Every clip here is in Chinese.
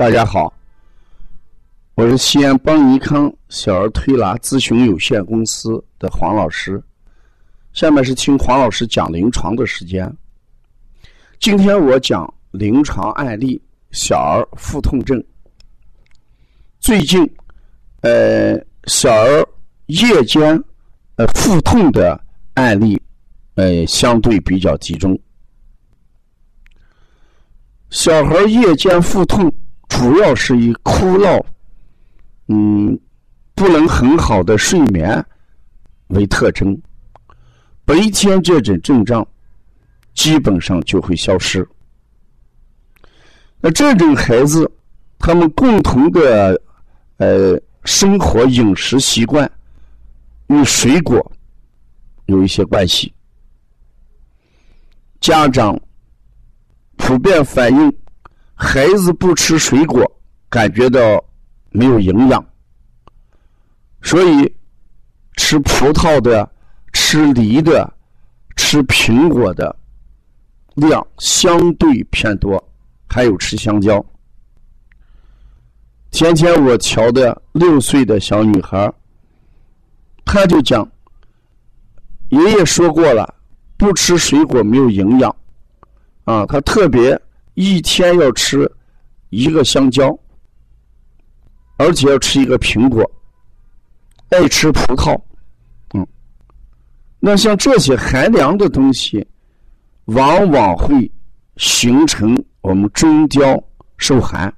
大家好，我是西安邦尼康小儿推拿咨询有限公司的黄老师。下面是听黄老师讲临床的时间。今天我讲临床案例：小儿腹痛症。最近，呃，小儿夜间呃腹痛的案例，呃，相对比较集中。小孩夜间腹痛。主要是以哭闹，嗯，不能很好的睡眠为特征。白天这种症状基本上就会消失。那这种孩子，他们共同的呃生活饮食习惯与水果有一些关系。家长普遍反映。孩子不吃水果，感觉到没有营养，所以吃葡萄的、吃梨的、吃苹果的量相对偏多，还有吃香蕉。前天我瞧的六岁的小女孩，她就讲，爷爷说过了，不吃水果没有营养，啊，她特别。一天要吃一个香蕉，而且要吃一个苹果，爱吃葡萄，嗯，那像这些寒凉的东西，往往会形成我们中焦受寒。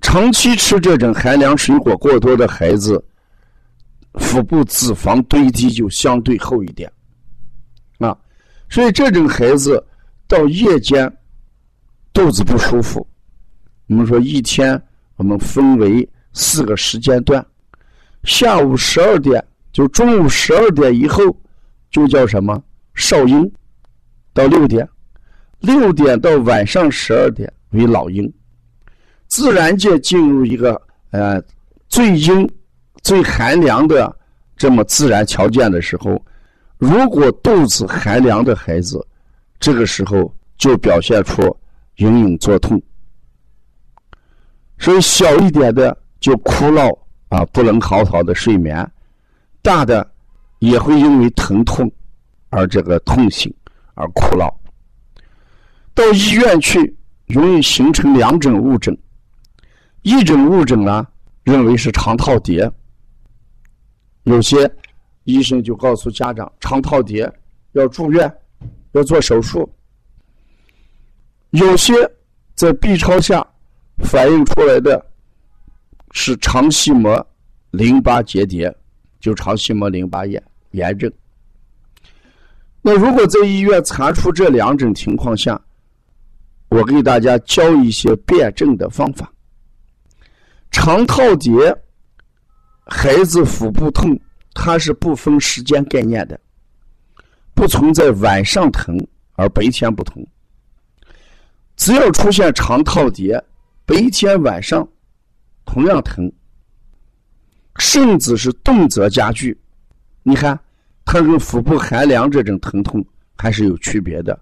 长期吃这种寒凉水果过多的孩子，腹部脂肪堆积就相对厚一点，啊，所以这种孩子。到夜间，肚子不舒服。我们说一天，我们分为四个时间段。下午十二点，就中午十二点以后，就叫什么少阴，到六点；六点到晚上十二点为老阴。自然界进入一个呃最阴、最寒凉的这么自然条件的时候，如果肚子寒凉的孩子。这个时候就表现出隐隐作痛，所以小一点的就哭闹啊，不能好好的睡眠；大的也会因为疼痛而这个痛醒而哭闹。到医院去容易形成两种误诊，一种误诊呢认为是肠套叠，有些医生就告诉家长肠套叠要住院。要做手术，有些在 B 超下反映出来的是肠系膜淋巴结节，就肠系膜淋巴炎炎症。那如果在医院查出这两种情况下，我给大家教一些辨证的方法。肠套叠，孩子腹部痛，它是不分时间概念的。不存在晚上疼而白天不疼，只要出现肠套叠，白天晚上同样疼，甚至是动则加剧。你看，它跟腹部寒凉这种疼痛还是有区别的。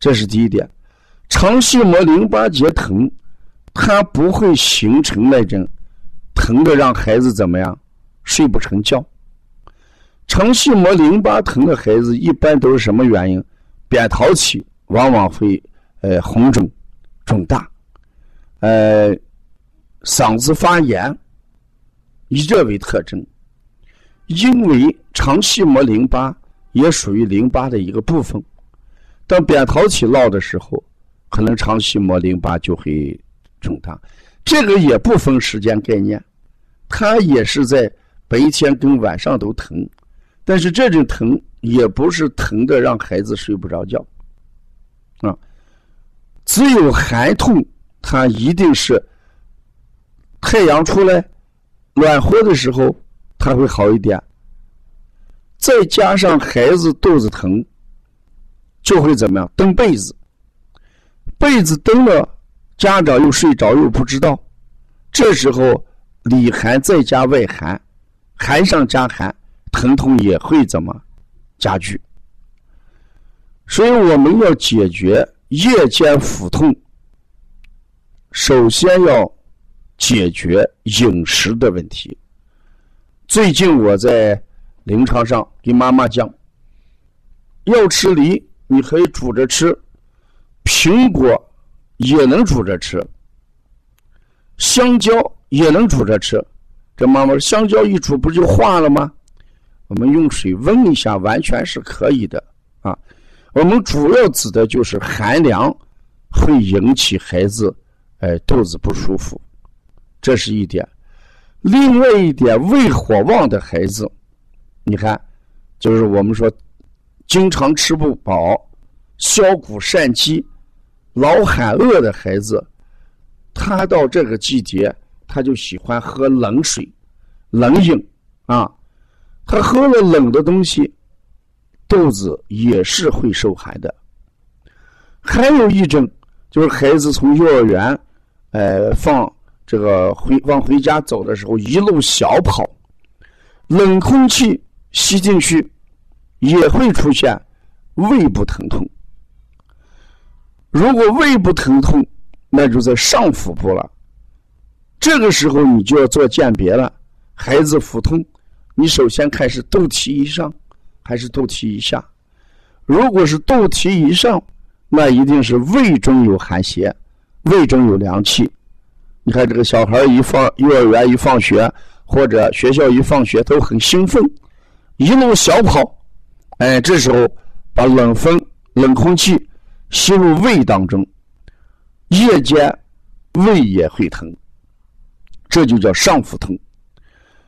这是第一点，肠系膜淋巴结疼，它不会形成那种疼的让孩子怎么样睡不成觉。肠系膜淋巴疼的孩子一般都是什么原因？扁桃体往往会呃红肿、肿大，呃嗓子发炎，以这为特征。因为肠系膜淋巴也属于淋巴的一个部分，当扁桃体闹的时候，可能肠系膜淋巴就会肿大。这个也不分时间概念，它也是在白天跟晚上都疼。但是这种疼也不是疼的让孩子睡不着觉，啊，只有寒痛，它一定是太阳出来暖和的时候，它会好一点。再加上孩子肚子疼，就会怎么样？蹬被子，被子蹬了，家长又睡着又不知道，这时候里寒再加外寒，寒上加寒。疼痛也会怎么加剧？所以我们要解决夜间腹痛，首先要解决饮食的问题。最近我在临床上给妈妈讲，要吃梨，你可以煮着吃；苹果也能煮着吃，香蕉也能煮着吃。这妈妈说，香蕉一煮不就化了吗？我们用水温一下，完全是可以的啊。我们主要指的就是寒凉会引起孩子哎肚子不舒服，这是一点。另外一点，胃火旺的孩子，你看，就是我们说经常吃不饱、消谷善饥、老喊饿的孩子，他到这个季节，他就喜欢喝冷水、冷饮啊。他喝了冷的东西，肚子也是会受寒的。还有一种就是孩子从幼儿园，呃，放这个回往回家走的时候，一路小跑，冷空气吸进去，也会出现胃部疼痛。如果胃部疼痛，那就在上腹部了。这个时候你就要做鉴别了，孩子腹痛。你首先看是肚脐以上还是肚脐以下？如果是肚脐以上，那一定是胃中有寒邪，胃中有凉气。你看这个小孩一放幼儿园一放学，或者学校一放学都很兴奋，一路小跑，哎，这时候把冷风、冷空气吸入胃当中，夜间胃也会疼，这就叫上腹痛。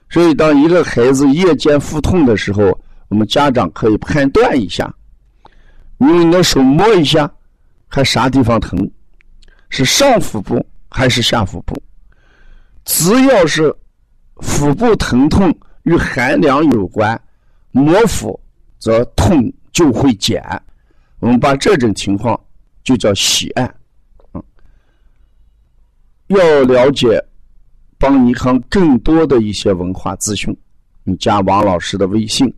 所以，当一个孩子夜间腹痛的时候，我们家长可以判断一下，用你的手摸一下，看啥地方疼，是上腹部还是下腹部？只要是腹部疼痛与寒凉有关，摸腹则痛就会减。我们把这种情况就叫喜按。嗯，要了解。帮尼康更多的一些文化资讯，你加王老师的微信：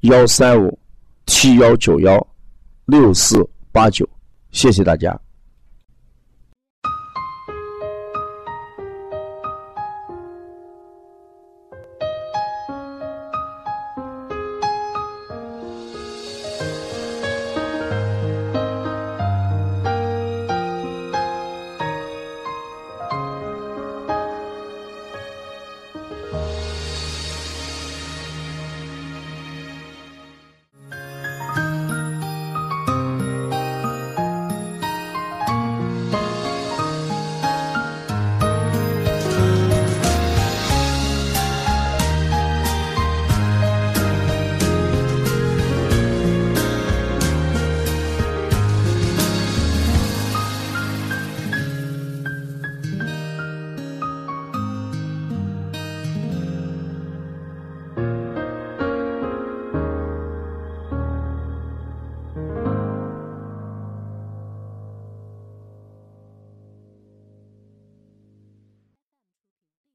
幺三五七幺九幺六四八九，谢谢大家。